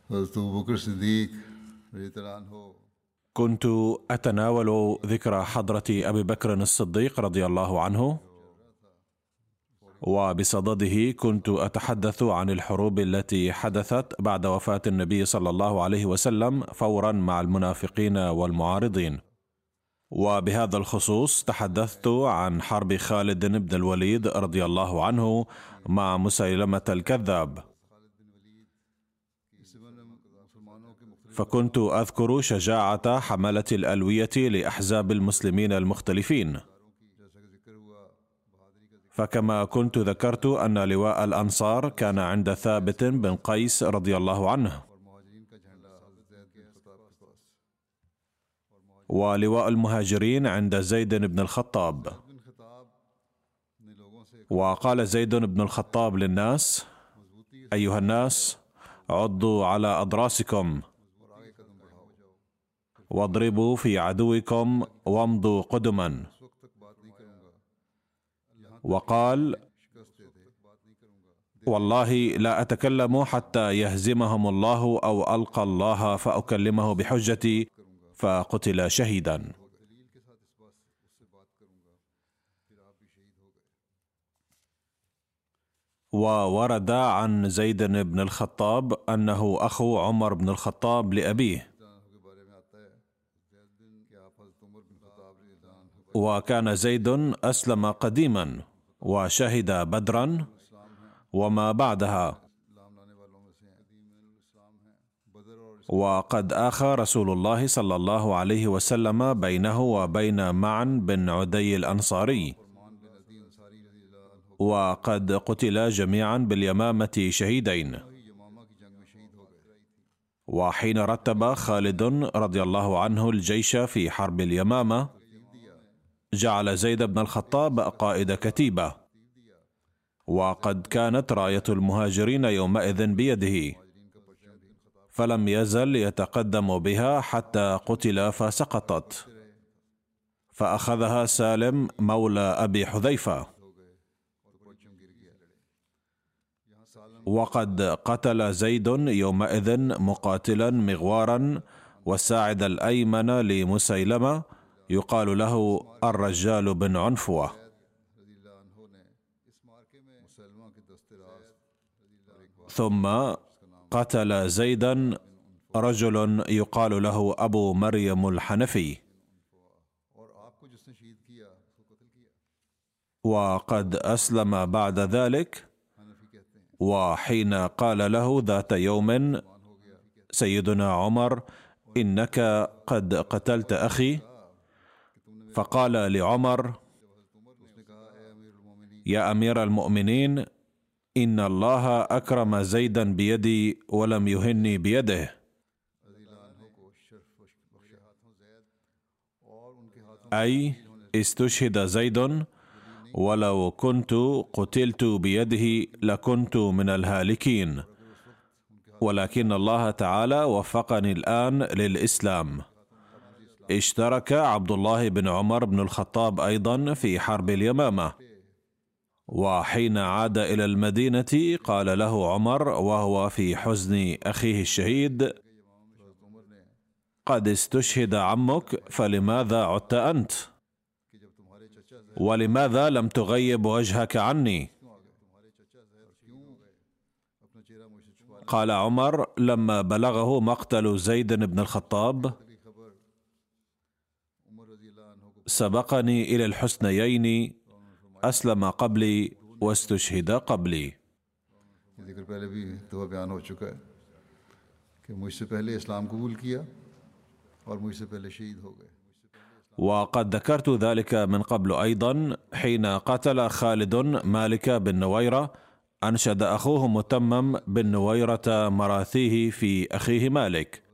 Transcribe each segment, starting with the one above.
حضرت أبو بكر الصديق رضي الله عنه كنت أتناول ذكرى حضرة أبي بكر الصديق رضي الله عنه وبصدده كنت أتحدث عن الحروب التي حدثت بعد وفاة النبي صلى الله عليه وسلم فورا مع المنافقين والمعارضين. وبهذا الخصوص تحدثت عن حرب خالد بن الوليد رضي الله عنه مع مسيلمة الكذاب. فكنت أذكر شجاعة حملة الألوية لأحزاب المسلمين المختلفين. فكما كنت ذكرت أن لواء الأنصار كان عند ثابت بن قيس رضي الله عنه. ولواء المهاجرين عند زيد بن الخطاب. وقال زيد بن الخطاب للناس أيها الناس عضوا على اضراسكم واضربوا في عدوكم وامضوا قدما. وقال والله لا أتكلم حتى يهزمهم الله أو ألقى الله فأكلمه بحجتي فقتل شهيدا. وورد عن زيد بن الخطاب أنه أخو عمر بن الخطاب لأبيه. وكان زيد أسلم قديما وشهد بدرا وما بعدها. وقد آخى رسول الله صلى الله عليه وسلم بينه وبين معن بن عدي الأنصاري. وقد قتلا جميعا باليمامة شهيدين. وحين رتب خالد رضي الله عنه الجيش في حرب اليمامة جعل زيد بن الخطاب قائد كتيبة. وقد كانت راية المهاجرين يومئذ بيده. فلم يزل يتقدم بها حتى قتل فسقطت. فأخذها سالم مولى أبي حذيفة. وقد قتل زيد يومئذ مقاتلا مغوارا والساعد الأيمن لمسيلمة يقال له الرجال بن عنفوة. ثم قتل زيدا رجل يقال له أبو مريم الحنفي. وقد أسلم بعد ذلك وحين قال له ذات يوم سيدنا عمر إنك قد قتلت أخي. فقال لعمر يا أمير المؤمنين إن الله أكرم زيدا بيدي ولم يهني بيده. أي استشهد زيد ولو كنت قتلت بيده لكنت من الهالكين ولكن الله تعالى وفقني الآن للإسلام. اشترك عبد الله بن عمر بن الخطاب أيضا في حرب اليمامة. وحين عاد إلى المدينة قال له عمر وهو في حزن أخيه الشهيد قد استشهد عمك فلماذا عدت أنت؟ ولماذا لم تغيب وجهك عني؟ قال عمر لما بلغه مقتل زيد بن الخطاب سبقني إلى الحسنيين أسلم قبلي واستشهد قبلي. وقد ذكرت ذلك من قبل أيضا حين قتل خالد مالك بن نويرة أنشد أخوه متمم بن نويرة مراثيه في أخيه مالك.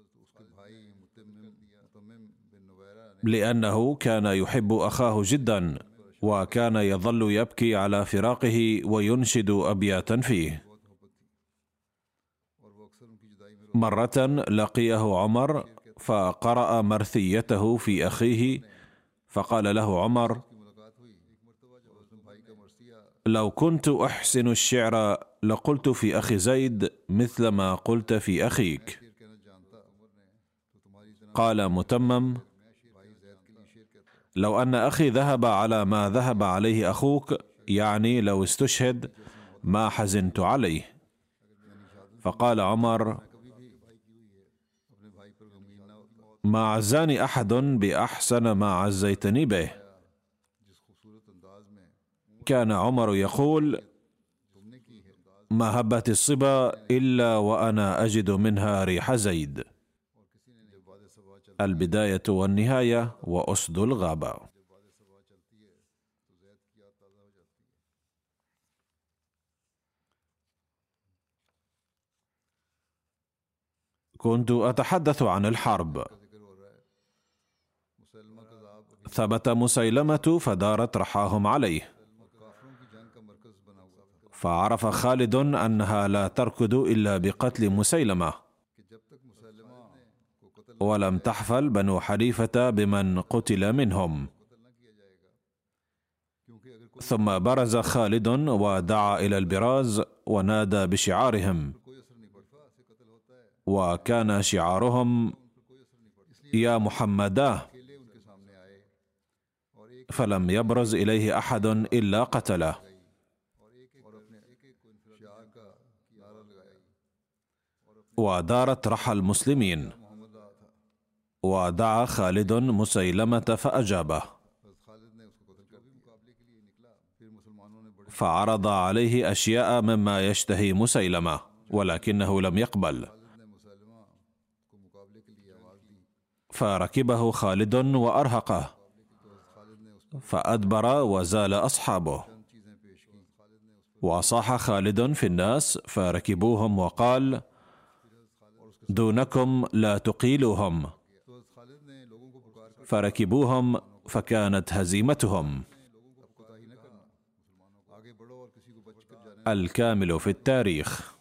لأنه كان يحب أخاه جدا وكان يظل يبكي على فراقه وينشد ابياتا فيه. مرة لقيه عمر فقرأ مرثيته في أخيه فقال له عمر لو كنت أحسن الشعر لقلت في أخي زيد مثل ما قلت في أخيك. قال متمم لو أن أخي ذهب على ما ذهب عليه أخوك يعني لو استشهد ما حزنت عليه. فقال عمر ما عزاني أحد بأحسن ما عزيتني به. كان عمر يقول ما هبت الصبا إلا وأنا أجد منها ريح زيد. البداية والنهاية وأسد الغابة. كنت أتحدث عن الحرب. ثبت مسيلمة فدارت رحاهم عليه. فعرف خالد أنها لا تركض إلا بقتل مسيلمة. ولم تحفل بنو حنيفة بمن قتل منهم. ثم برز خالد ودعا إلى البراز ونادى بشعارهم. وكان شعارهم يا محمدا فلم يبرز إليه أحد إلا قتله. ودارت رحى المسلمين. ودعا خالد مسيلمة فأجابه. فعرض عليه أشياء مما يشتهي مسيلمة ولكنه لم يقبل. فركبه خالد وأرهقه. فأدبر وزال أصحابه. وصاح خالد في الناس فركبوهم وقال دونكم لا تقيلوهم. فركبوهم فكانت هزيمتهم. الكامل في التاريخ.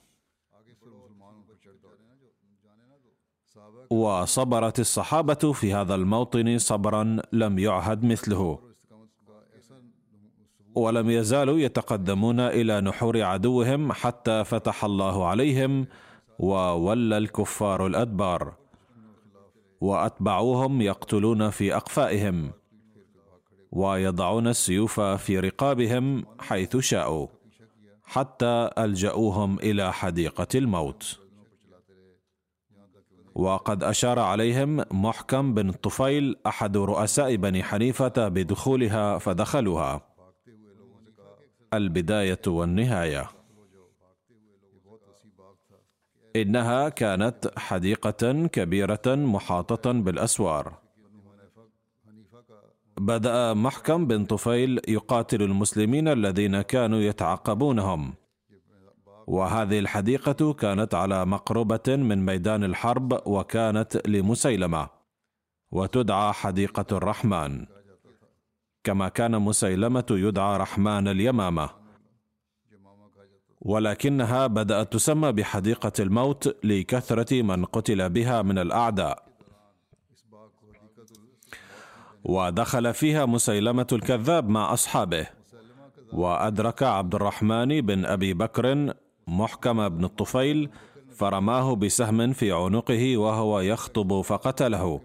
وصبرت الصحابه في هذا الموطن صبرا لم يعهد مثله. ولم يزالوا يتقدمون إلى نحور عدوهم حتى فتح الله عليهم وولى الكفار الادبار. وأتبعوهم يقتلون في أقفائهم ويضعون السيوف في رقابهم حيث شاءوا حتى الجاوهم إلى حديقة الموت. وقد أشار عليهم محكم بن طفيل أحد رؤساء بني حنيفة بدخولها فدخلوها. البداية والنهاية. إنها كانت حديقة كبيرة محاطة بالأسوار. بدأ محكم بن طفيل يقاتل المسلمين الذين كانوا يتعقبونهم وهذه الحديقة كانت على مقربة من ميدان الحرب وكانت لمسيلمة. وتدعى حديقة الرحمن. كما كان مسيلمة يدعى رحمن اليمامة. ولكنها بدأت تسمى بحديقة الموت لكثرة من قتل بها من الأعداء. ودخل فيها مسيلمة الكذاب مع أصحابه. وأدرك عبد الرحمن بن أبي بكر محكم بن الطفيل فرماه بسهم في عنقه وهو يخطب فقتله.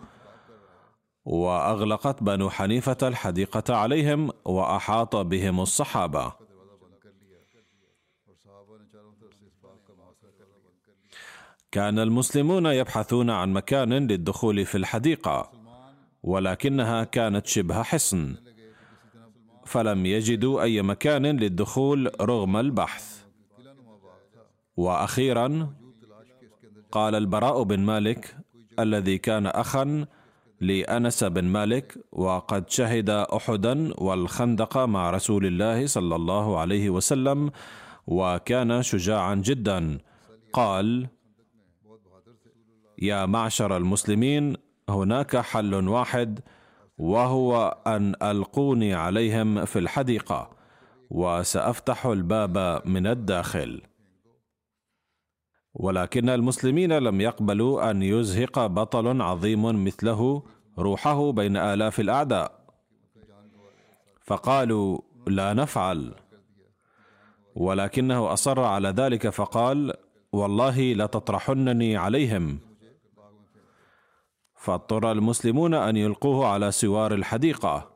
وأغلقت بنو حنيفة الحديقة عليهم وأحاط بهم الصحابة. كان المسلمون يبحثون عن مكان للدخول في الحديقة ولكنها كانت شبه حصن. فلم يجدوا أي مكان للدخول رغم البحث. وأخيرا قال البراء بن مالك الذي كان اخا لأنس بن مالك وقد شهد احدا والخندق مع رسول الله صلى الله عليه وسلم وكان شجاعا جدا. قال يا معشر المسلمين هناك حل واحد وهو أن ألقوني عليهم في الحديقة وسأفتح الباب من الداخل. ولكن المسلمين لم يقبلوا أن يزهق بطل عظيم مثله روحه بين آلاف الأعداء. فقالوا لا نفعل. ولكنه أصر على ذلك فقال والله لتطرحنني عليهم. فاضطر المسلمون أن يلقوه على سوار الحديقة.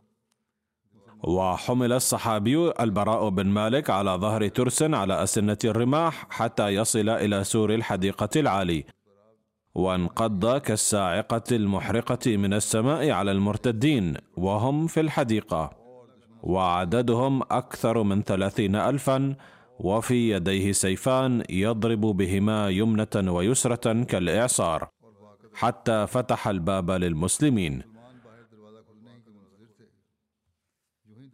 وحمل الصحابي البراء بن مالك على ظهر ترس على أسنة الرماح حتى يصل إلى سور الحديقة العالي. وانقض كالصاعقه المحرقة من السماء على المرتدين وهم في الحديقة. وعددهم أكثر من ثلاثين الفا وفي يديه سيفان يضرب بهما يمنة ويسرة كالإعصار. حتى فتح الباب للمسلمين.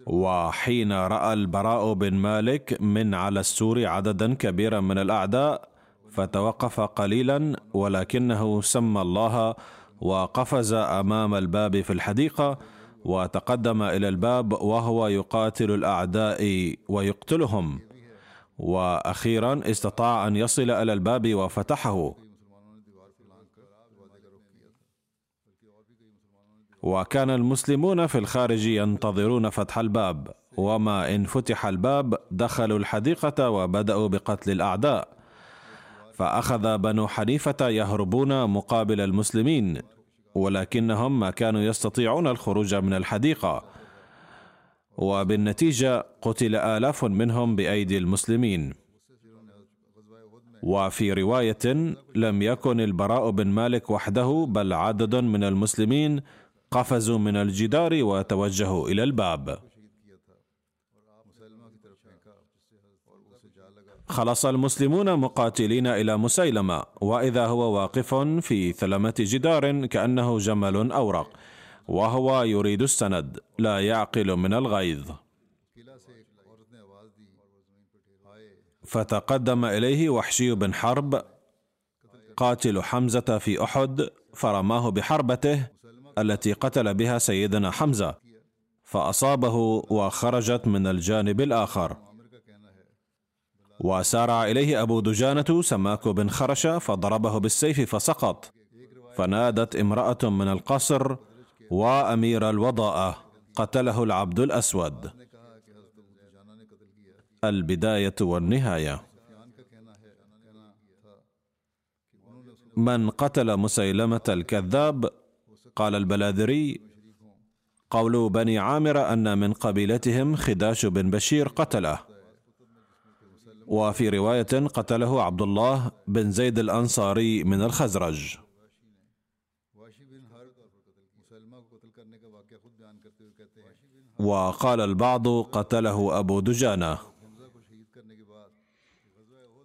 وحين رأى البراء بن مالك من على السور عددا كبيرا من الأعداء فتوقف قليلا ولكنه سمى الله وقفز أمام الباب في الحديقة وتقدم إلى الباب وهو يقاتل الأعداء ويقتلهم. وأخيرا استطاع أن يصل إلى الباب وفتحه. وكان المسلمون في الخارج ينتظرون فتح الباب. وما إن فتح الباب دخلوا الحديقة وبدأوا بقتل الأعداء. فأخذ بنو حنيفة يهربون مقابل المسلمين ولكنهم ما كانوا يستطيعون الخروج من الحديقة. وبالنتيجة قتل آلاف منهم بأيدي المسلمين. وفي رواية لم يكن البراء بن مالك وحده بل عدد من المسلمين قفزوا من الجدار وتوجهوا إلى الباب. خلص المسلمون مقاتلين إلى مسيلمة وإذا هو واقف في ثلمة جدار كأنه جمل أورق وهو يريد السند لا يعقل من الغيظ. فتقدم إليه وحشي بن حرب قاتل حمزة في أحد فرماه بحربته التي قتل بها سيدنا حمزة فأصابه وخرجت من الجانب الآخر. وسارع إليه أبو دجانة سماك بن خرش فضربه بالسيف فسقط. فنادت امرأة من القصر وأمير الوضاءه قتله العبد الأسود. البداية والنهاية. من قتل مسيلمة الكذاب قال البلاذري قول بني عامر أن من قبيلتهم خداش بن بشير قتله. وفي رواية قتله عبد الله بن زيد الأنصاري من الخزرج. وقال البعض قتله أبو دجانة.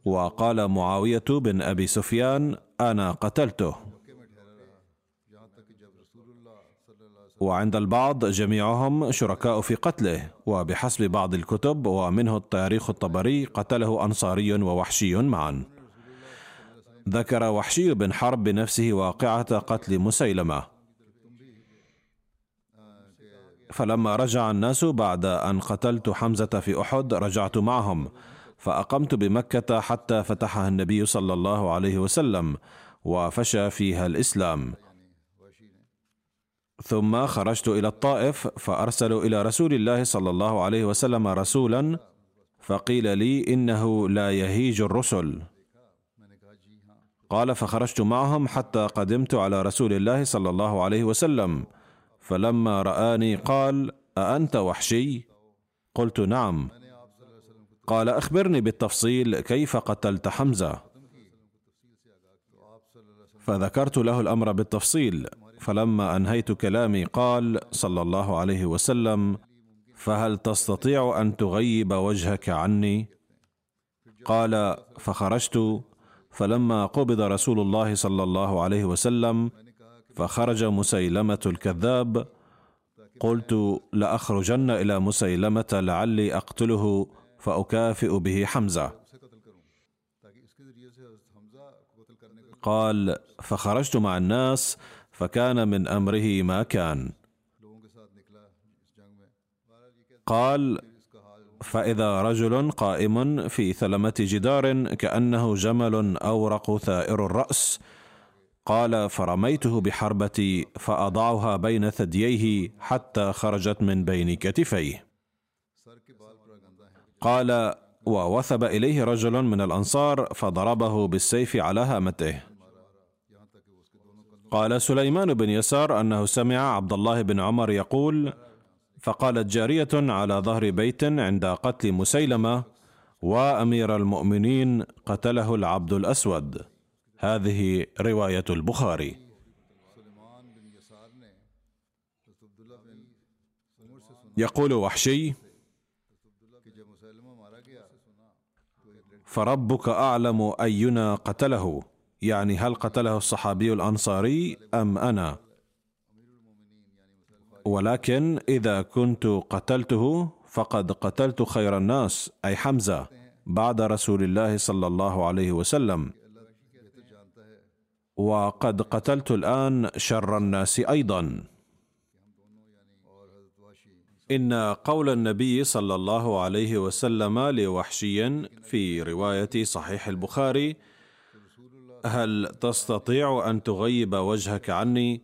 وقال معاوية بن أبي سفيان أنا قتلته. وعند البعض جميعهم شركاء في قتله وبحسب بعض الكتب ومنه التاريخ الطبري قتله أنصاري ووحشي معا. ذكر وحشي بن حرب بنفسه واقعة قتل مسيلمة. فلما رجع الناس بعد أن قتلت حمزة في أحد رجعت معهم فأقمت بمكة حتى فتحها النبي صلى الله عليه وسلم وفشى فيها الإسلام. ثم خرجت إلى الطائف فارسلوا إلى رسول الله صلى الله عليه وسلم رسولا فقيل لي إنه لا يهيج الرسل قال فخرجت معهم حتى قدمت على رسول الله صلى الله عليه وسلم فلما رآني قال: أأنت وحشي؟ قلت نعم. قال: أخبرني بالتفصيل كيف قتلت حمزة؟ فذكرت له الأمر بالتفصيل، فلما أنهيت كلامي قال صلى الله عليه وسلم: فهل تستطيع أن تغيب وجهك عني؟ قال: فخرجت. فلما قبض رسول الله صلى الله عليه وسلم فخرج مسيلمة الكذاب. قلت لاخرجن إلى مسيلمة لعلي أقتله فأكافئ به حمزة. قال فخرجت مع الناس فكان من أمره ما كان. قال فإذا رجل قائم في ثلمة جدار كأنه جمل أورق ثائر الرأس قال فرميته بحربتي فأضعها بين ثدييه حتى خرجت من بين كتفيه. قال ووثب إليه رجل من الأنصار فضربه بالسيف على هامته. قال سليمان بن يسار أنه سمع عبد الله بن عمر يقول فقالت جارية على ظهر بيت عند قتل مسيلمة وأمير المؤمنين قتله العبد الأسود. هذه رواية البخاري. يقول وحشي فربك أعلم أينا قتله. يعني هل قتله الصحابي الأنصاري أم أنا؟ ولكن إذا كنت قتلته فقد قتلت خير الناس أي حمزة بعد رسول الله صلى الله عليه وسلم. وقد قتلت الآن شر الناس أيضا. إن قول النبي صلى الله عليه وسلم لوحشي في رواية صحيح البخاري هل تستطيع أن تغيب وجهك عني؟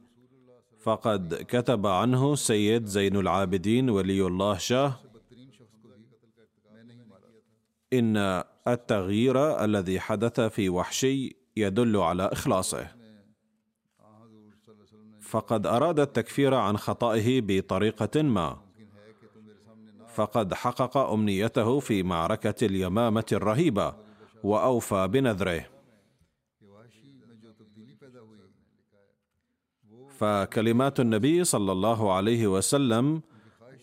فقد كتب عنه سيد زين العابدين ولي الله شاه. إن التغيير الذي حدث في وحشي يدل على إخلاصه. فقد أراد التكفير عن خطئه بطريقة ما. فقد حقق أمنيته في معركة اليمامة الرهيبة وأوفى بنذره. فكلمات النبي صلى الله عليه وسلم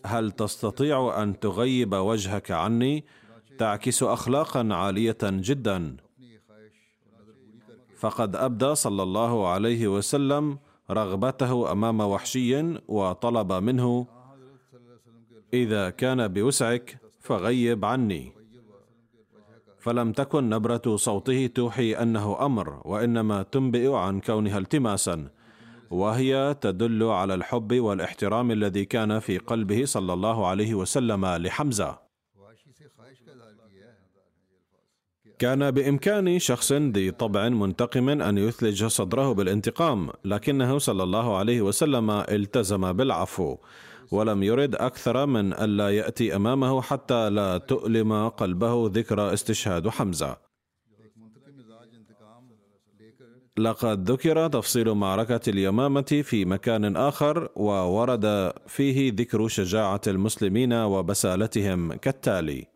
هل تستطيع أن تغيب وجهك عني؟ تعكس اخلاقا عالية جدا. فقد أبدى صلى الله عليه وسلم رغبته أمام وحشي وطلب منه إذا كان بوسعك فغيب عني. فلم تكن نبرة صوته توحي أنه أمر وإنما تنبئ عن كونها التماسا. وهي تدل على الحب والاحترام الذي كان في قلبه صلى الله عليه وسلم لحمزة. كان بإمكان شخص ذي طبع منتقم أن يثلج صدره بالانتقام لكنه صلى الله عليه وسلم التزم بالعفو ولم يرد أكثر من الا يأتي أمامه حتى لا تؤلم قلبه ذكرى استشهاد حمزة. لقد ذكر تفصيل معركة اليمامة في مكان آخر وورد فيه ذكر شجاعة المسلمين وبسالتهم كالتالي: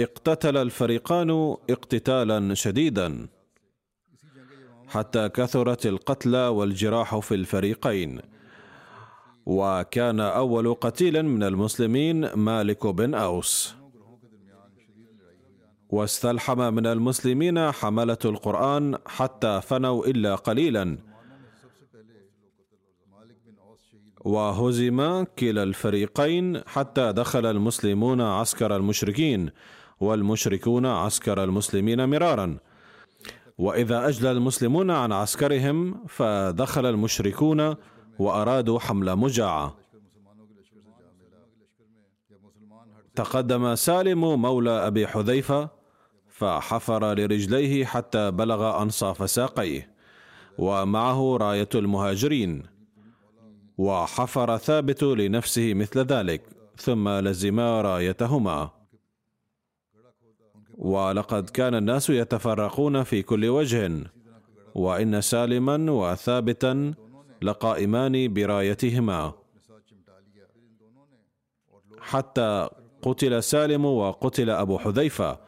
اقتتل الفريقان اقتتالا شديدا. حتى كثرت القتلى والجراح في الفريقين. وكان أول قتيل من المسلمين مالك بن أوس. واستلحم من المسلمين حملة القرآن حتى فنوا إلا قليلا. وهزم كلا الفريقين حتى دخل المسلمون عسكر المشركين والمشركون عسكر المسلمين مرارا. وإذا اجلى المسلمون عن عسكرهم فدخل المشركون وأرادوا حمل مجاعة. تقدم سالم مولى أبي حذيفة فحفر لرجليه حتى بلغ أنصاف ساقيه ومعه راية المهاجرين. وحفر ثابت لنفسه مثل ذلك ثم لزما رايتهما. ولقد كان الناس يتفرقون في كل وجه وإن سالما وثابتا لقائمان برايتهما. حتى قتل سالم وقتل أبو حذيفة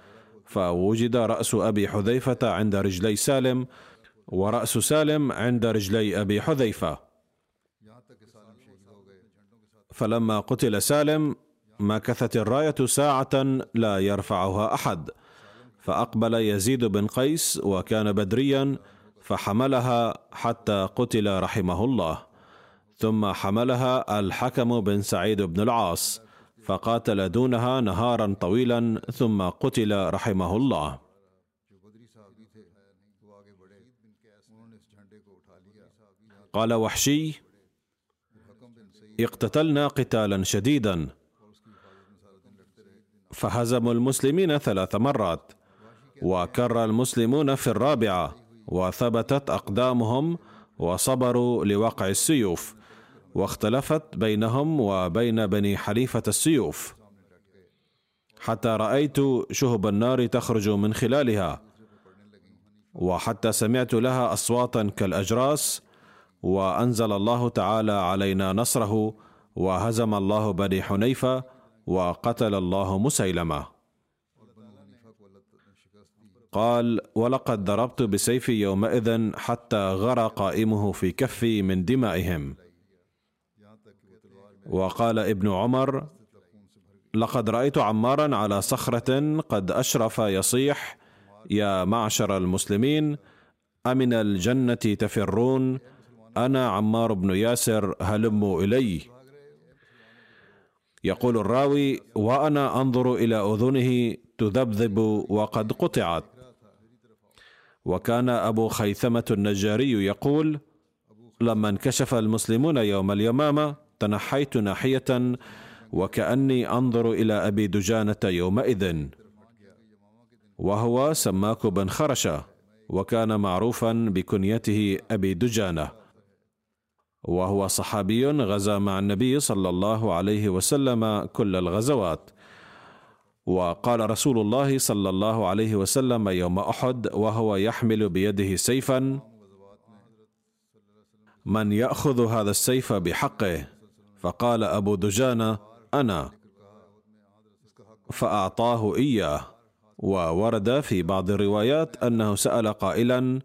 فوجد رأس أبي حذيفة عند رجلي سالم ورأس سالم عند رجلي أبي حذيفة. فلما قتل سالم مكثت الراية ساعة لا يرفعها أحد. فأقبل يزيد بن قيس وكان بدريا فحملها حتى قتل رحمه الله. ثم حملها الحكم بن سعيد بن العاص. فقاتل دونها نهارا طويلا ثم قتل رحمه الله. قال وحشي اقتتلنا قتالا شديدا. فهزموا المسلمين ثلاث مرات وكر المسلمون في الرابعة وثبتت أقدامهم وصبروا لوقع السيوف. واختلفت بينهم وبين بني حليفة السيوف. حتى رأيت شهب النار تخرج من خلالها وحتى سمعت لها أصواتا كالأجراس وأنزل الله تعالى علينا نصره وهزم الله بني حنيفة وقتل الله مسيلمة. قال ولقد ضربت بسيفي يومئذ حتى غرى قائمه في كفي من دمائهم. وقال ابن عمر لقد رأيت عمارا على صخرة قد أشرف يصيح يا معشر المسلمين أمن الجنة تفرون أنا عمار بن ياسر هلموا إلي. يقول الراوي وأنا أنظر إلى أذنه تذبذب وقد قطعت. وكان أبو خيثمة النجاري يقول لما انكشف المسلمون يوم اليمامة تنحيت ناحية وكأني أنظر إلى أبي دجانة يومئذ. وهو سماك بن خرشة وكان معروفا بكنيته أبي دجانة. وهو صحابي غزا مع النبي صلى الله عليه وسلم كل الغزوات. وقال رسول الله صلى الله عليه وسلم يوم أحد وهو يحمل بيده سيفا من يأخذ هذا السيف بحقه؟ فقال أبو دجانة أنا. فأعطاه إياه وورد في بعض الروايات أنه سأل قائلا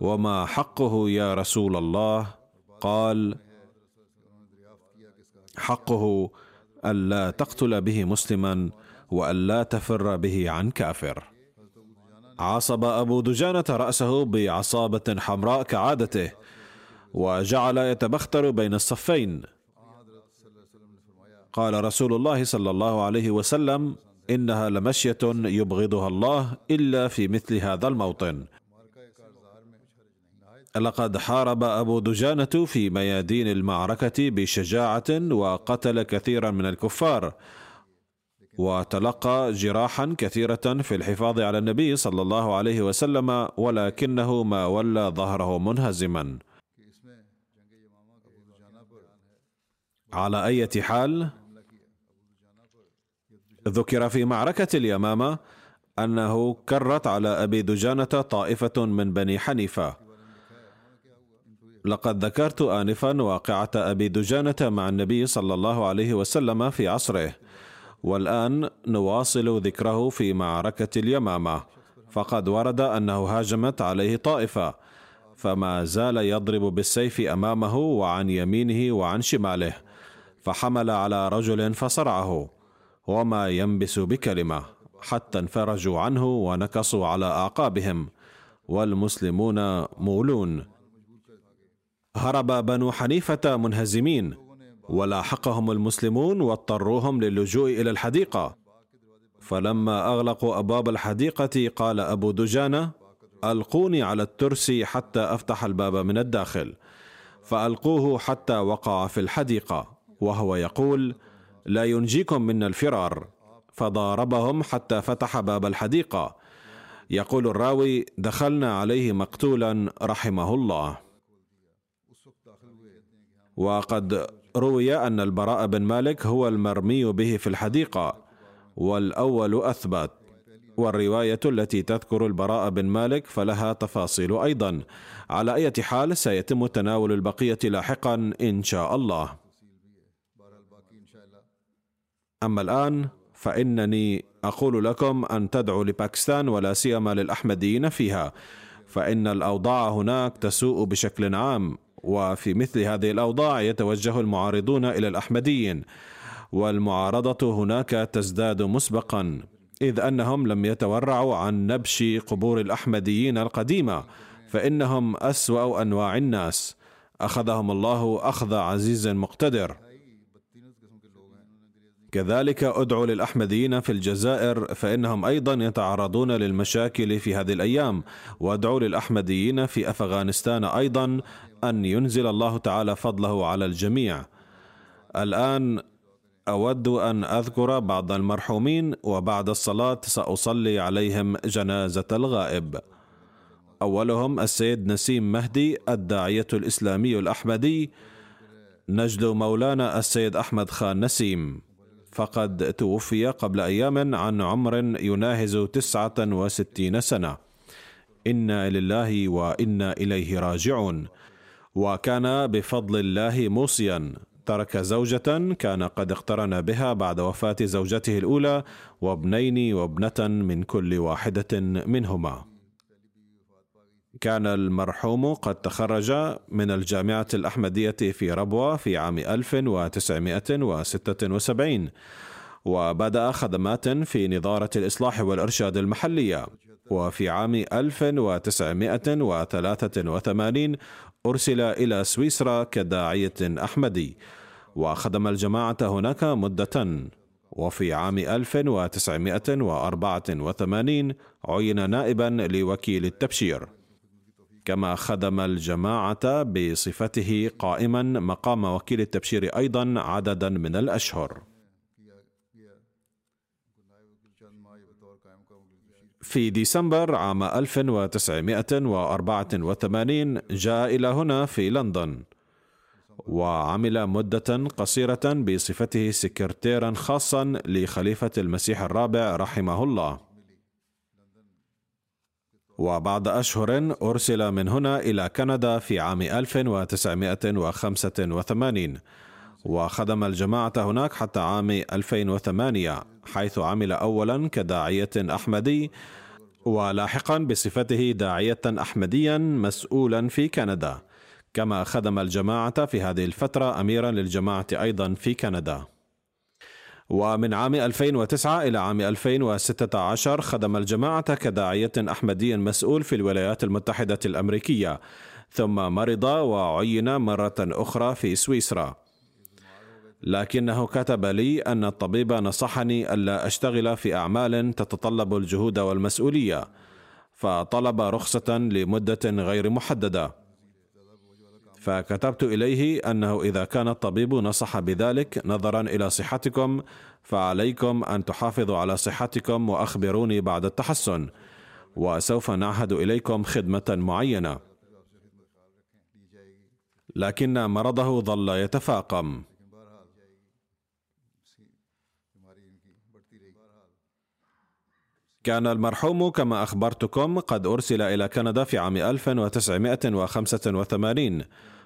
وما حقه يا رسول الله؟ قال حقه الا تقتل به مسلما والا تفر به عن كافر. عصب أبو دجانة رأسه بعصابة حمراء كعادته وجعل يتبختر بين الصفين. قال رسول الله صلى الله عليه وسلم إنها لمشية يبغضها الله إلا في مثل هذا الموطن. لقد حارب أبو دجانة في ميادين المعركة بشجاعة وقتل كثيرا من الكفار وتلقى جراحا كثيرة في الحفاظ على النبي صلى الله عليه وسلم ولكنه ما ولى ظهره منهزما. على أي حال ذكر في معركة اليمامة أنه كرت على أبي دجانة طائفة من بني حنيفة. لقد ذكرت انفا واقعة أبي دجانة مع النبي صلى الله عليه وسلم في عصره والآن نواصل ذكره في معركة اليمامة. فقد ورد أنه هاجمت عليه طائفة فما زال يضرب بالسيف أمامه وعن يمينه وعن شماله فحمل على رجل فصرعه. وما ينبس بكلمة حتى انفرجوا عنه ونكصوا على أعقابهم. والمسلمون مولون. هرب بنو حنيفة منهزمين. ولاحقهم المسلمون واضطروهم للجوء إلى الحديقة. فلما أغلقوا أبواب الحديقة قال أبو دجانة ألقوني على الترس حتى أفتح الباب من الداخل. فألقوه حتى وقع في الحديقة. وهو يقول لا ينجيكم منا الفرار. فضاربهم حتى فتح باب الحديقة. يقول الراوي دخلنا عليه مقتولا رحمه الله. وقد روي أن البراء بن مالك هو المرمي به في الحديقة والأول أثبت. والرواية التي تذكر البراء بن مالك فلها تفاصيل أيضا. على أي حال سيتم تناول البقية لاحقا إن شاء الله. أما الآن فإنني أقول لكم أن تدعوا لباكستان ولا سيما للأحمديين فيها. فإن الأوضاع هناك تسوء بشكل عام وفي مثل هذه الأوضاع يتوجه المعارضون إلى الأحمديين والمعارضة هناك تزداد مسبقا إذ أنهم لم يتورعوا عن نبش قبور الأحمديين القديمة فإنهم أسوأ أنواع الناس. أخذهم الله أخذ عزيز مقتدر. كذلك أدعو للأحمديين في الجزائر فإنهم أيضا يتعرضون للمشاكل في هذه الأيام وأدعو للأحمديين في أفغانستان أيضا أن ينزل الله تعالى فضله على الجميع. الآن أود أن أذكر بعض المرحومين وبعد الصلاة سأصلي عليهم جنازة الغائب. أولهم السيد نسيم مهدي الداعية الإسلامي الأحمدي نجد مولانا السيد أحمد خان نسيم. فقد توفي قبل أيام عن عمر يناهز تسعة وستين سنة. إنا لله وإنا إليه راجعون. وكان بفضل الله موصيا. ترك زوجة كان قد اقترن بها بعد وفاة زوجته الأولى وابنين وابنة من كل واحدة منهما. كان المرحوم قد تخرج من الجامعة الأحمدية في ربوة في عام 1976 وبدأ خدمات في نظارة الإصلاح والإرشاد المحلية. وفي عام 1983 أرسل إلى سويسرا كداعية أحمدي وخدم الجماعة هناك مدة. وفي عام 1984 عين نائبا لوكيل التبشير. كما خدم الجماعة بصفته قائما مقام وكيل التبشير أيضا عددا من الأشهر في ديسمبر عام 1984 جاء إلى هنا في لندن وعمل مدة قصيرة بصفته سكرتيرا خاصا لخليفة المسيح الرابع رحمه الله. وبعد أشهر أرسل من هنا إلى كندا في عام 1985 وخدم الجماعة هناك حتى عام 2008 حيث عمل أولا كداعية أحمدي ولاحقا بصفته داعية أحمديا مسؤولا في كندا. كما خدم الجماعة في هذه الفترة أميرا للجماعة أيضا في كندا. ومن عام 2009 إلى عام 2016 خدم الجماعة كداعية أحمدي مسؤول في الولايات المتحدة الأمريكية ثم مرض وعين مرة أخرى في سويسرا. لكنه كتب لي أن الطبيب نصحني ألا أشتغل في أعمال تتطلب الجهود والمسؤولية فطلب رخصة لمدة غير محددة. فكتبت إليه أنه إذا كان الطبيب نصح بذلك نظرا إلى صحتكم فعليكم أن تحافظوا على صحتكم وأخبروني بعد التحسن وسوف نعهد إليكم خدمة معينة. لكن مرضه ظل يتفاقم. كان المرحوم كما أخبرتكم قد أرسل إلى كندا في عام 1985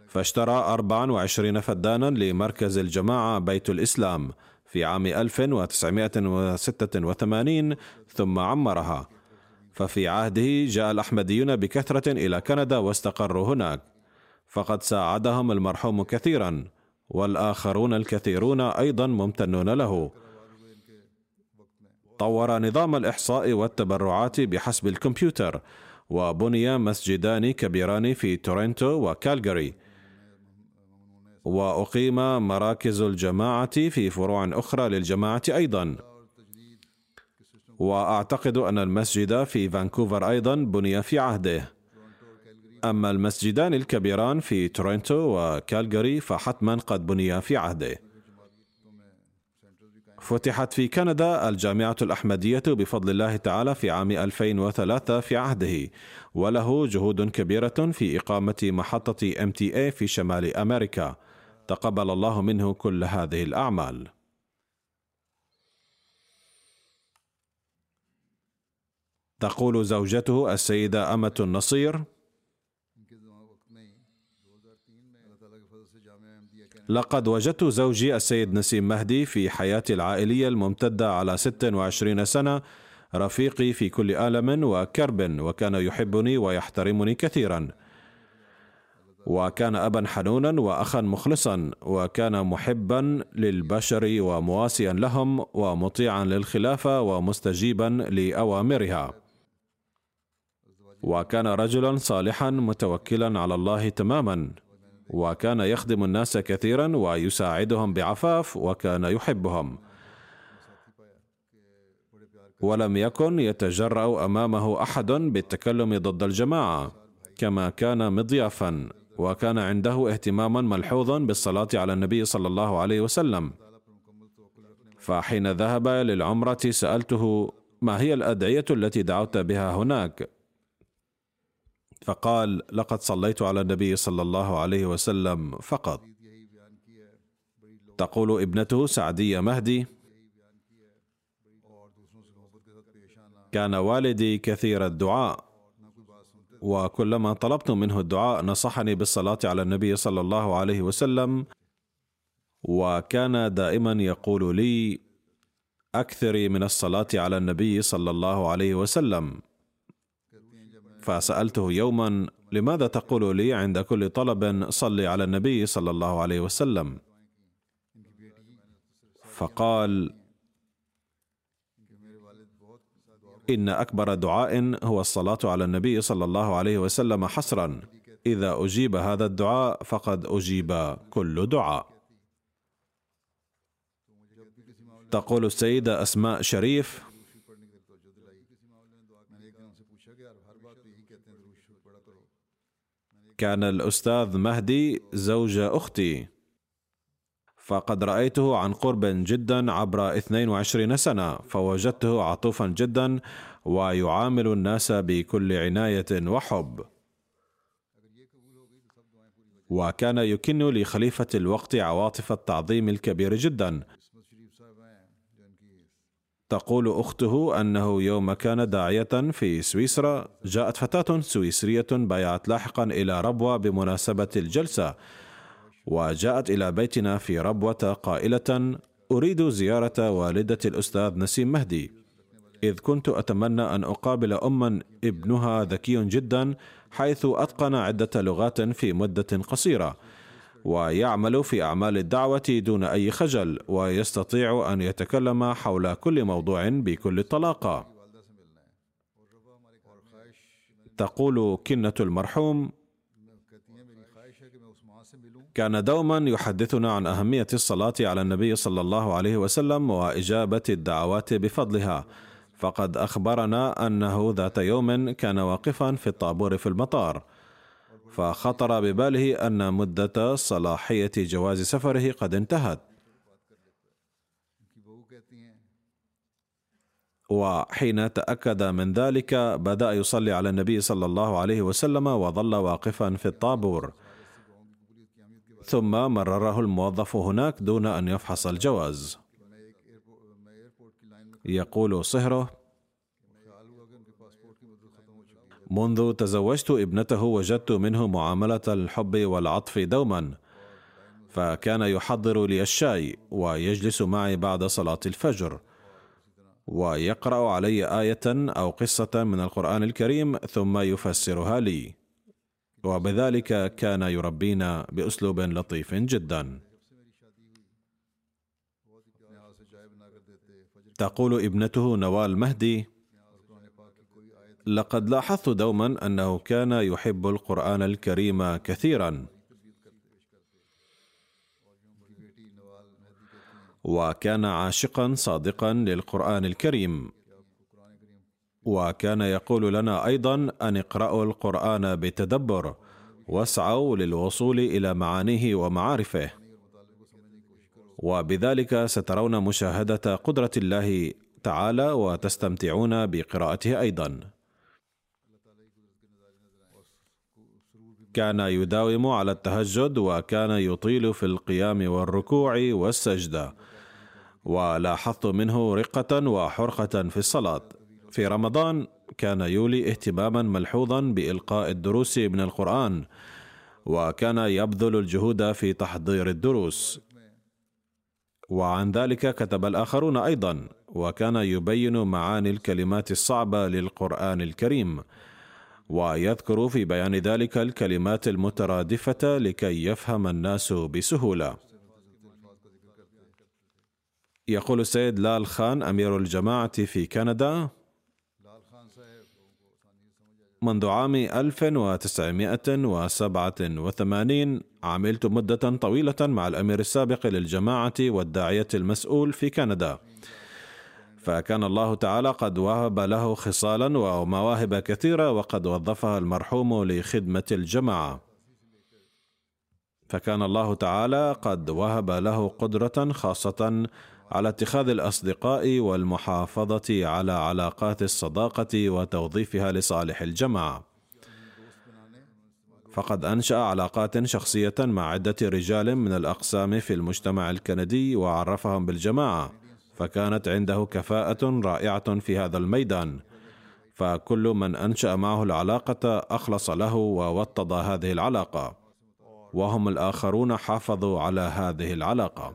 فاشترى 24 فدانا لمركز الجماعة بيت الإسلام في عام 1986 ثم عمرها. ففي عهده جاء الأحمديون بكثرة إلى كندا واستقروا هناك. فقد ساعدهم المرحوم كثيرا والآخرون الكثيرون أيضا ممتنون له. طور نظام الإحصاء والتبرعات بحسب الكمبيوتر وبني مسجدان كبيران في تورنتو وكالجاري وأقيم مراكز الجماعة في فروع أخرى للجماعة أيضا. وأعتقد أن المسجد في فانكوفر أيضا بني في عهده. أما المسجدان الكبيران في تورنتو وكالجاري فحتما قد بنيا في عهده. فتحت في كندا الجامعة الأحمدية بفضل الله تعالى في عام 2003 في عهده وله جهود كبيرة في إقامة محطة MTA في شمال أمريكا. تقبل الله منه كل هذه الأعمال. تقول زوجته السيدة أمة النصير لقد وجدت زوجي السيد نسيم مهدي في حياتي العائلية الممتدة على 26 سنة رفيقي في كل ألم وكرب وكان يحبني ويحترمني كثيرا. وكان أبا حنونا وأخا مخلصا وكان محبا للبشر ومواسيا لهم ومطيعا للخلافة ومستجيبا لأوامرها. وكان رجلا صالحا متوكلا على الله تماما. وكان يخدم الناس كثيرا ويساعدهم بعفاف وكان يحبهم. ولم يكن يتجرأ أمامه أحد بالتكلم ضد الجماعة كما كان مضيافا وكان عنده اهتماما ملحوظا بالصلاة على النبي صلى الله عليه وسلم. فحين ذهب للعمرة سألته ما هي الأدعية التي دعوت بها هناك؟ فقال لقد صليت على النبي صلى الله عليه وسلم فقط. تقول ابنته سعدية مهدي كان والدي كثير الدعاء وكلما طلبت منه الدعاء نصحني بالصلاة على النبي صلى الله عليه وسلم وكان دائما يقول لي أكثري من الصلاة على النبي صلى الله عليه وسلم. فسألته يوما لماذا تقول لي عند كل طلب صلي على النبي صلى الله عليه وسلم؟ فقال إن أكبر دعاء هو الصلاة على النبي صلى الله عليه وسلم حصرا. إذا أجيب هذا الدعاء فقد أجيب كل دعاء. تقول السيدة أسماء شريف كان الأستاذ مهدي زوج أختي. فقد رأيته عن قرب جدا عبر 22 سنة فوجدته عطوفا جدا ويعامل الناس بكل عناية وحب. وكان يكن لخليفة الوقت عواطف التعظيم الكبير جدا تقول أخته أنه يوم كان داعية في سويسرا جاءت فتاة سويسرية بايعت لاحقا إلى ربوة بمناسبة الجلسة وجاءت إلى بيتنا في ربوة قائلة أريد زيارة والدة الأستاذ نسيم مهدي. إذ كنت أتمنى أن أقابل اما ابنها ذكي جدا حيث أتقن عدة لغات في مدة قصيرة. ويعمل في أعمال الدعوة دون أي خجل ويستطيع أن يتكلم حول كل موضوع بكل طلاقة. تقول كنة المرحوم كان دوما يحدثنا عن أهمية الصلاة على النبي صلى الله عليه وسلم وإجابة الدعوات بفضلها فقد أخبرنا أنه ذات يوم كان واقفا في الطابور في المطار فخطر بباله أن مدة صلاحية جواز سفره قد انتهت. وحين تأكد من ذلك بدأ يصلي على النبي صلى الله عليه وسلم وظل واقفا في الطابور. ثم مرره الموظف هناك دون أن يفحص الجواز. يقول صهره منذ تزوجت ابنته وجدت منه معاملة الحب والعطف دوما فكان يحضر لي الشاي ويجلس معي بعد صلاة الفجر ويقرأ علي آية أو قصة من القرآن الكريم ثم يفسرها لي. وبذلك كان يربينا بأسلوب لطيف جدا. تقول ابنته نوال مهدي لقد لاحظت دوما أنه كان يحب القرآن الكريم كثيرا. وكان عاشقا صادقا للقرآن الكريم. وكان يقول لنا أيضا أن اقرأوا القرآن بتدبر واسعوا للوصول إلى معانيه ومعارفه. وبذلك سترون مشاهدة قدرة الله تعالى وتستمتعون بقراءته أيضا. كان يداوم على التهجد وكان يطيل في القيام والركوع والسجدة. ولاحظت منه رقة وحرقة في الصلاة. في رمضان كان يولي اهتماما ملحوظا بإلقاء الدروس من القرآن وكان يبذل الجهود في تحضير الدروس. وعن ذلك كتب الآخرون أيضا وكان يبين معاني الكلمات الصعبة للقرآن الكريم. ويذكر في بيان ذلك الكلمات المترادفة لكي يفهم الناس بسهولة. يقول السيد لال خان أمير الجماعة في كندا منذ عام 1987 عملت مدة طويلة مع الأمير السابق للجماعة والداعية المسؤول في كندا. فكان الله تعالى قد وهب له خصالا ومواهب كثيرة وقد وظفها المرحوم لخدمة الجماعة. فكان الله تعالى قد وهب له قدرة خاصة على اتخاذ الأصدقاء والمحافظة على علاقات الصداقة وتوظيفها لصالح الجماعة. فقد أنشأ علاقات شخصية مع عدة رجال من الأقسام في المجتمع الكندي وعرفهم بالجماعة. فكانت عنده كفاءة رائعة في هذا الميدان. فكل من أنشأ معه العلاقة أخلص له ووطد هذه العلاقة. وهم الآخرون حافظوا على هذه العلاقة.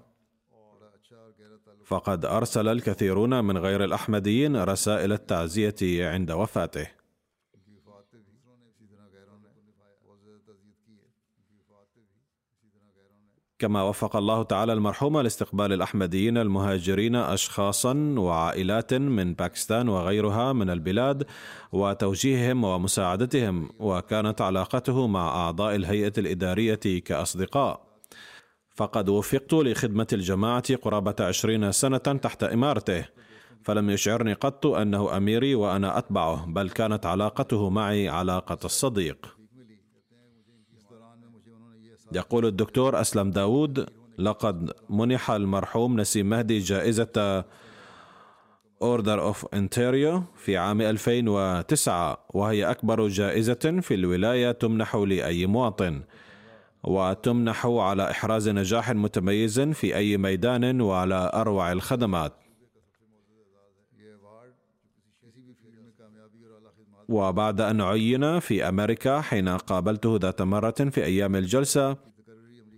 فقد أرسل الكثيرون من غير الأحمديين رسائل التعزية عند وفاته. كما وفق الله تعالى المرحوم لاستقبال الأحمديين المهاجرين اشخاصا وعائلات من باكستان وغيرها من البلاد وتوجيههم ومساعدتهم وكانت علاقته مع أعضاء الهيئة الإدارية كأصدقاء. فقد وفقت لخدمة الجماعة قرابة عشرين سنة تحت إمارته فلم يشعرني قط أنه أميري وأنا أتبعه بل كانت علاقته معي علاقة الصديق. يقول الدكتور أسلم داود لقد منح المرحوم نسيم مهدي جائزة Order of Ontario في عام 2009 وهي أكبر جائزة في الولاية تمنح لأي مواطن وتمنح على إحراز نجاح متميز في أي ميدان وعلى أروع الخدمات. وبعد أن عين في أمريكا حين قابلته ذات مرة في أيام الجلسة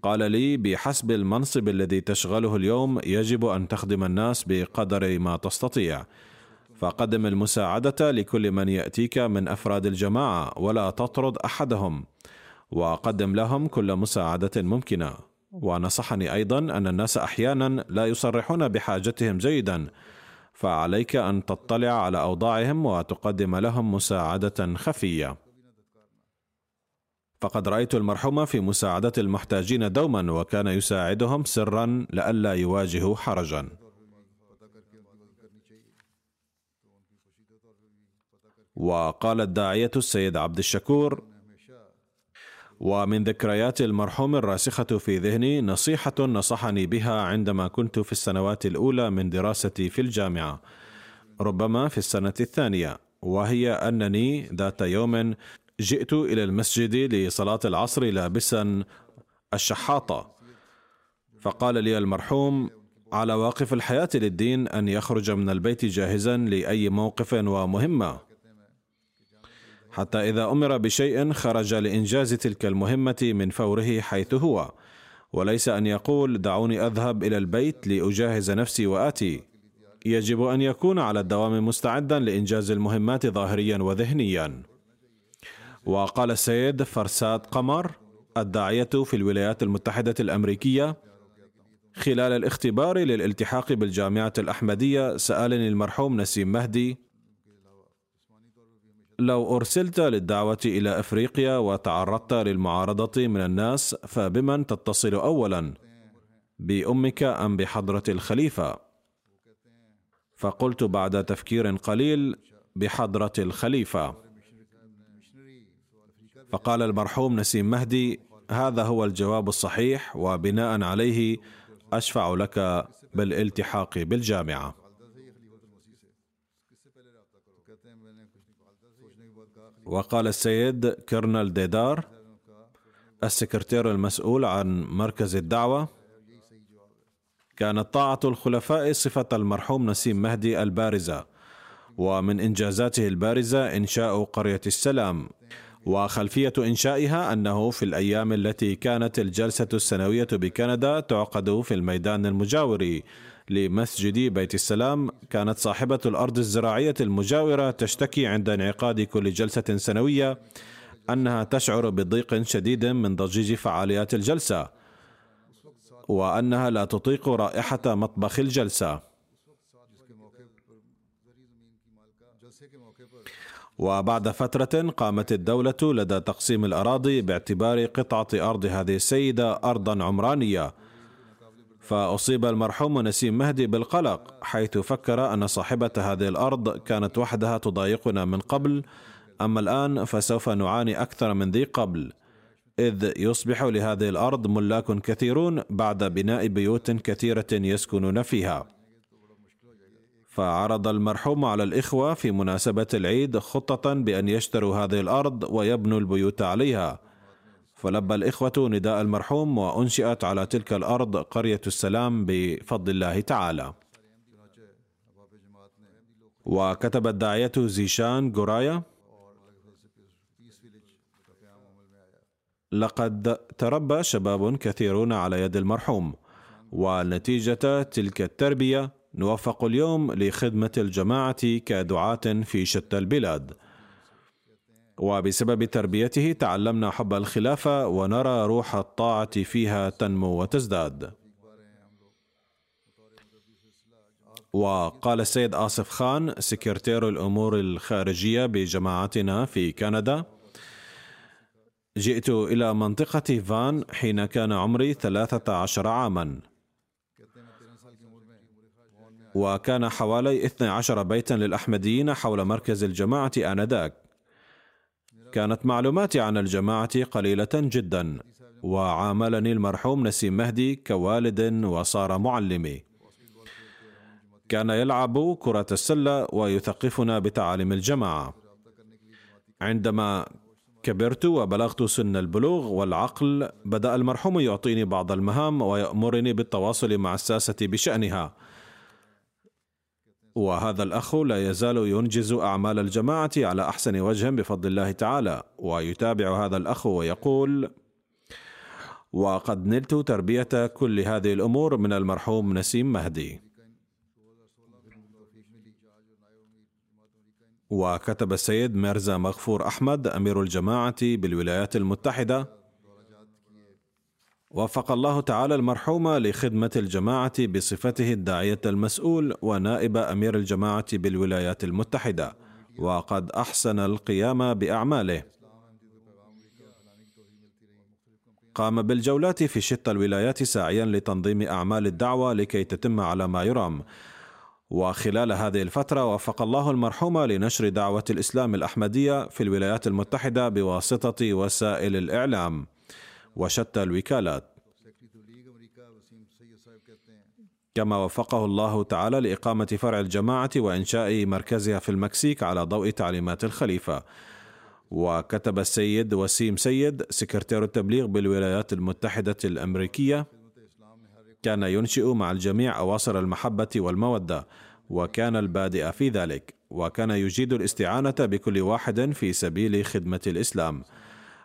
قال لي بحسب المنصب الذي تشغله اليوم يجب أن تخدم الناس بقدر ما تستطيع. فقدم المساعدة لكل من يأتيك من أفراد الجماعة ولا تطرد أحدهم. وقدم لهم كل مساعدة ممكنة. ونصحني أيضا أن الناس أحيانا لا يصرحون بحاجتهم جيدا. فعليك أن تطلع على أوضاعهم وتقدم لهم مساعدة خفية. فقد رأيت المرحوم في مساعدة المحتاجين دوما وكان يساعدهم سرا لئلا يواجهوا حرجا. وقال الداعية السيد عبد الشكور ومن ذكريات المرحوم الراسخة في ذهني نصيحة نصحني بها عندما كنت في السنوات الأولى من دراستي في الجامعة ربما في السنة الثانية وهي أنني ذات يوم جئت إلى المسجد لصلاة العصر لابسا الشحاطة. فقال لي المرحوم على واقف الحياة للدين أن يخرج من البيت جاهزا لأي موقف ومهمة. حتى إذا أمر بشيء خرج لإنجاز تلك المهمة من فوره حيث هو. وليس أن يقول دعوني أذهب إلى البيت لأجهز نفسي وآتي. يجب أن يكون على الدوام مستعدا لإنجاز المهمات ظاهريا وذهنيا. وقال السيد فرساد قمر الداعية في الولايات المتحدة الأمريكية خلال الاختبار للالتحاق بالجامعة الأحمدية سألني المرحوم نسيم مهدي لو أرسلت للدعوة إلى أفريقيا وتعرضت للمعارضة من الناس فبمن تتصل أولا؟ بأمك أم بحضرة الخليفة؟ فقلت بعد تفكير قليل بحضرة الخليفة فقال المرحوم نسيم مهدي هذا هو الجواب الصحيح وبناء عليه أشفع لك بالالتحاق بالجامعة وقال السيد كرنل ديدار السكرتير المسؤول عن مركز الدعوة كانت طاعة الخلفاء صفة المرحوم نسيم مهدي البارزة ومن إنجازاته البارزة إنشاء قرية السلام وخلفية إنشائها أنه في الأيام التي كانت الجلسة السنوية بكندا تعقد في الميدان المجاور لمسجد بيت السلام كانت صاحبة الأرض الزراعية المجاورة تشتكي عند انعقاد كل جلسة سنوية أنها تشعر بضيق شديد من ضجيج فعاليات الجلسة وأنها لا تطيق رائحة مطبخ الجلسة. وبعد فترة قامت الدولة لدى تقسيم الأراضي باعتبار قطعة أرض هذه السيدة أرضا عمرانية. فأصيب المرحوم نسيم مهدي بالقلق حيث فكر أن صاحبة هذه الأرض كانت وحدها تضايقنا من قبل أما الآن فسوف نعاني أكثر من ذي قبل. إذ يصبح لهذه الأرض ملاك كثيرون بعد بناء بيوت كثيرة يسكنون فيها. فعرض المرحوم على الإخوة في مناسبة العيد خطة بأن يشتروا هذه الأرض ويبنوا البيوت عليها. فلبى الإخوة نداء المرحوم وأنشئت على تلك الأرض قرية السلام بفضل الله تعالى. وكتب الداعية زيشان جورايا لقد تربى شباب كثيرون على يد المرحوم ونتيجة تلك التربية نوفق اليوم لخدمة الجماعة كدعاة في شتى البلاد. وبسبب تربيته تعلمنا حب الخلافة ونرى روح الطاعة فيها تنمو وتزداد. وقال السيد آصف خان سكرتير الأمور الخارجية بجماعتنا في كندا جئت إلى منطقة فان حين كان عمري ثلاثة عشر عاماً. وكان حوالي 12 بيتا للأحمديين حول مركز الجماعة آنذاك. كانت معلوماتي عن الجماعة قليلة جدا وعاملني المرحوم نسيم مهدي كوالد وصار معلمي. كان يلعب كرة السلة ويثقفنا بتعاليم الجماعة. عندما كبرت وبلغت سن البلوغ والعقل بدأ المرحوم يعطيني بعض المهام ويأمرني بالتواصل مع الساسة بشأنها. وهذا الأخ لا يزال ينجز أعمال الجماعة على أحسن وجه بفضل الله تعالى ويتابع هذا الأخ ويقول وقد نلت تربية كل هذه الأمور من المرحوم نسيم مهدي. وكتب السيد ميرزا مغفور أحمد أمير الجماعة بالولايات المتحدة وفق الله تعالى المرحوم لخدمة الجماعة بصفته الداعية المسؤول ونائب أمير الجماعة بالولايات المتحدة وقد أحسن القيام بأعماله. قام بالجولات في شتى الولايات ساعيا لتنظيم أعمال الدعوة لكي تتم على ما يرام. وخلال هذه الفترة وفق الله المرحوم لنشر دعوة الإسلام الأحمدية في الولايات المتحدة بواسطة وسائل الإعلام. وشتى الوكالات. كما وفقه الله تعالى لإقامة فرع الجماعة وإنشاء مركزها في المكسيك على ضوء تعليمات الخليفة. وكتب السيد وسيم سيد سكرتير التبليغ بالولايات المتحدة الأمريكية. كان ينشئ مع الجميع أواصر المحبة والمودة وكان البادئ في ذلك وكان يجيد الاستعانة بكل واحد في سبيل خدمة الإسلام.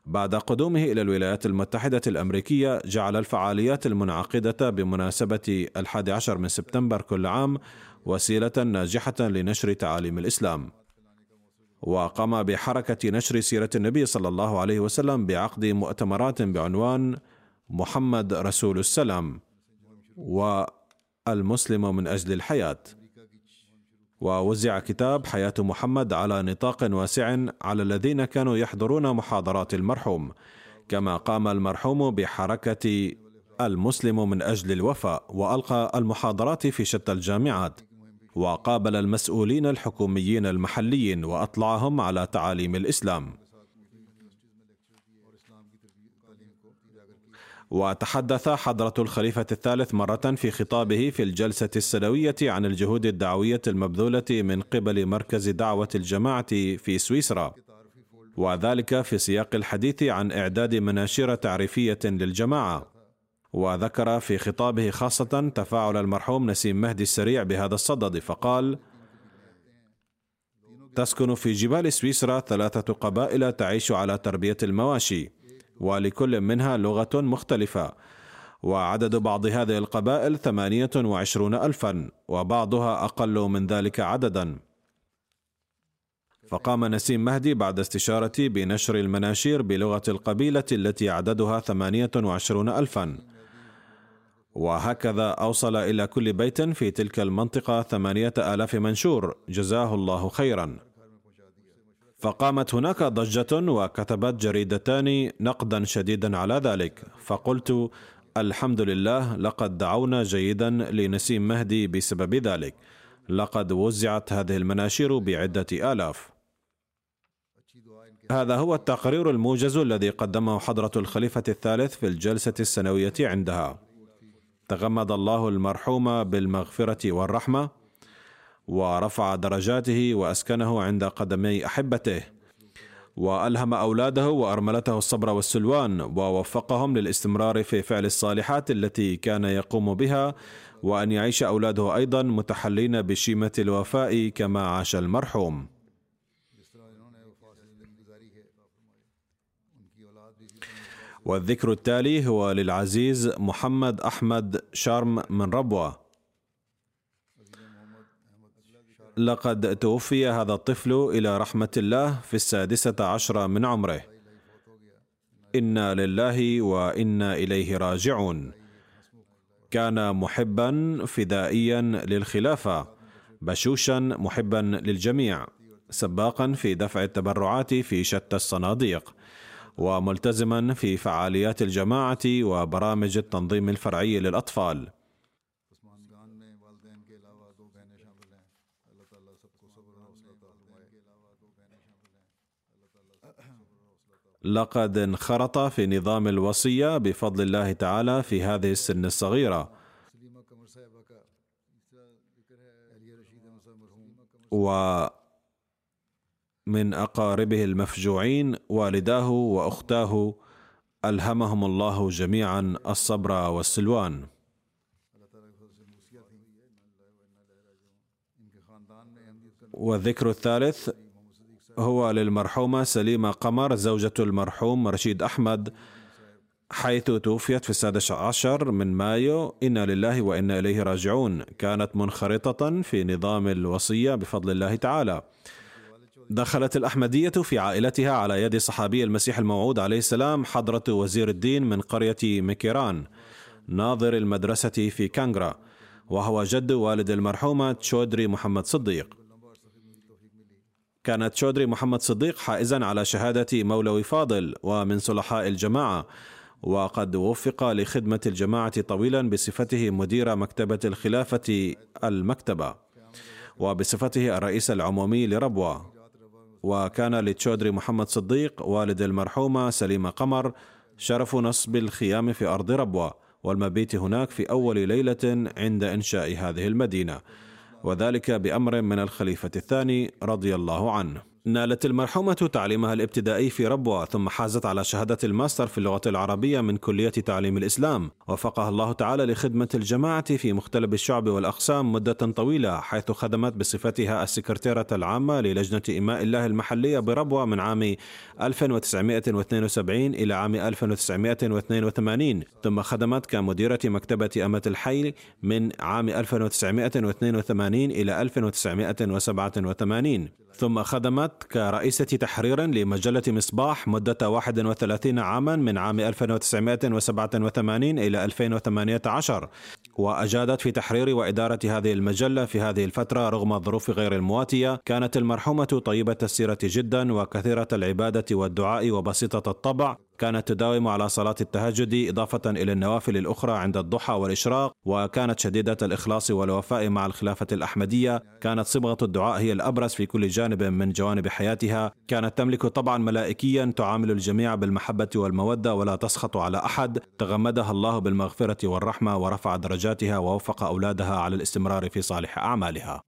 بعد قدومه إلى الولايات المتحدة الأمريكية جعل الفعاليات المنعقدة بمناسبة الحادي عشر من سبتمبر كل عام وسيلة ناجحة لنشر تعاليم الإسلام. وقام بحركة نشر سيرة النبي صلى الله عليه وسلم بعقد مؤتمرات بعنوان محمد رسول السلام والمسلم من أجل الحياة. ووزع كتاب حياة محمد على نطاق واسع على الذين كانوا يحضرون محاضرات المرحوم كما قام المرحوم بحركة المسلم من أجل الوفاء وألقى المحاضرات في شتى الجامعات وقابل المسؤولين الحكوميين المحليين وأطلعهم على تعاليم الإسلام. وتحدث حضرة الخليفة الثالث مرة في خطابه في الجلسة السنوية عن الجهود الدعوية المبذولة من قبل مركز دعوة الجماعة في سويسرا. وذلك في سياق الحديث عن إعداد مناشير تعريفية للجماعة. وذكر في خطابه خاصة تفاعل المرحوم نسيم مهدي السريع بهذا الصدد فقال تسكن في جبال سويسرا ثلاثة قبائل تعيش على تربية المواشي. ولكل منها لغة مختلفة. وعدد بعض هذه القبائل ثمانية وعشرون ألفا وبعضها أقل من ذلك عددا. فقام نسيم مهدي بعد استشارتي بنشر المناشير بلغة القبيلة التي عددها ثمانية وعشرون ألفا. وهكذا أوصل إلى كل بيت في تلك المنطقة ثمانية آلاف منشور. جزاه الله خيرا. فقامت هناك ضجة وكتبت جريدتان نقدا شديدا على ذلك. فقلت الحمد لله لقد دعونا جيدا لنسيم مهدي بسبب ذلك. لقد وزعت هذه المناشير بعدة آلاف. هذا هو التقرير الموجز الذي قدمه حضرة الخليفة الثالث في الجلسة السنوية عندها. تغمد الله المرحوم بالمغفرة والرحمة. ورفع درجاته وأسكنه عند قدمي أحبته. وألهم أولاده وأرملته الصبر والسلوان ووفقهم للاستمرار في فعل الصالحات التي كان يقوم بها وأن يعيش أولاده أيضا متحلين بشيمة الوفاء كما عاش المرحوم. والذكر التالي هو للعزيز محمد أحمد شارم من ربوة. لقد توفي هذا الطفل إلى رحمة الله في السادسة عشر من عمره. إنا لله وإنا إليه راجعون. كان محبا فدائيا للخلافة بشوشا محبا للجميع سباقا في دفع التبرعات في شتى الصناديق وملتزما في فعاليات الجماعة وبرامج التنظيم الفرعي للأطفال. لقد انخرط في نظام الوصية بفضل الله تعالى في هذه السن الصغيرة. ومن أقاربه المفجوعين والداه وأختاه ألهمهم الله جميعا الصبر والسلوان. والذكر الثالث هو للمرحومة سليمة قمر زوجة المرحوم رشيد أحمد حيث توفيت في السادس عشر من مايو. إنا لله وإنا إليه راجعون. كانت منخرطة في نظام الوصية بفضل الله تعالى. دخلت الأحمدية في عائلتها على يد صحابي المسيح الموعود عليه السلام حضرة وزير الدين من قرية مكيران ناظر المدرسة في كانغرا وهو جد والد المرحومة تشودري محمد صديق. كانت شودري محمد صديق حائزا على شهادة مولوي فاضل ومن صلحاء الجماعة وقد وفق لخدمة الجماعة طويلا بصفته مدير مكتبة الخلافة المكتبة وبصفته الرئيس العمومي لربوة. وكان لتشودري محمد صديق والد المرحومة سليمة قمر شرف نصب الخيام في أرض ربوة والمبيت هناك في أول ليلة عند إنشاء هذه المدينة. وذلك بأمر من الخليفة الثاني رضي الله عنه. نالت المرحومة تعليمها الابتدائي في ربوة ثم حازت على شهادة الماستر في اللغة العربية من كلية تعليم الإسلام. وفقها الله تعالى لخدمة الجماعة في مختلف الشعب والأقسام مدة طويلة حيث خدمت بصفتها السكرتيرة العامة للجنة إماء الله المحلية بربوة من عام 1972 إلى عام 1982 ثم خدمت كمديرة مكتبة أمة الحي من عام 1982 إلى 1987 ثم خدمت كرئيسة تحرير لمجلة مصباح مدة 31 عاما من عام 1987 إلى 2018 وأجادت في تحرير وإدارة هذه المجلة في هذه الفترة رغم الظروف غير المواتية. كانت المرحومة طيبة السيرة جدا وكثيرة العبادة والدعاء وبسيطة الطبع. كانت تداوم على صلاة التهجد إضافة إلى النوافل الأخرى عند الضحى والإشراق وكانت شديدة الإخلاص والوفاء مع الخلافة الأحمدية. كانت صبغة الدعاء هي الأبرز في كل جانب من جوانب حياتها. كانت تملك طبعا ملائكيا تعامل الجميع بالمحبة والمودة ولا تسخط على أحد. تغمدها الله بالمغفرة والرحمة ورفع درجاتها ووفق أولادها على الاستمرار في صالح أعمالها.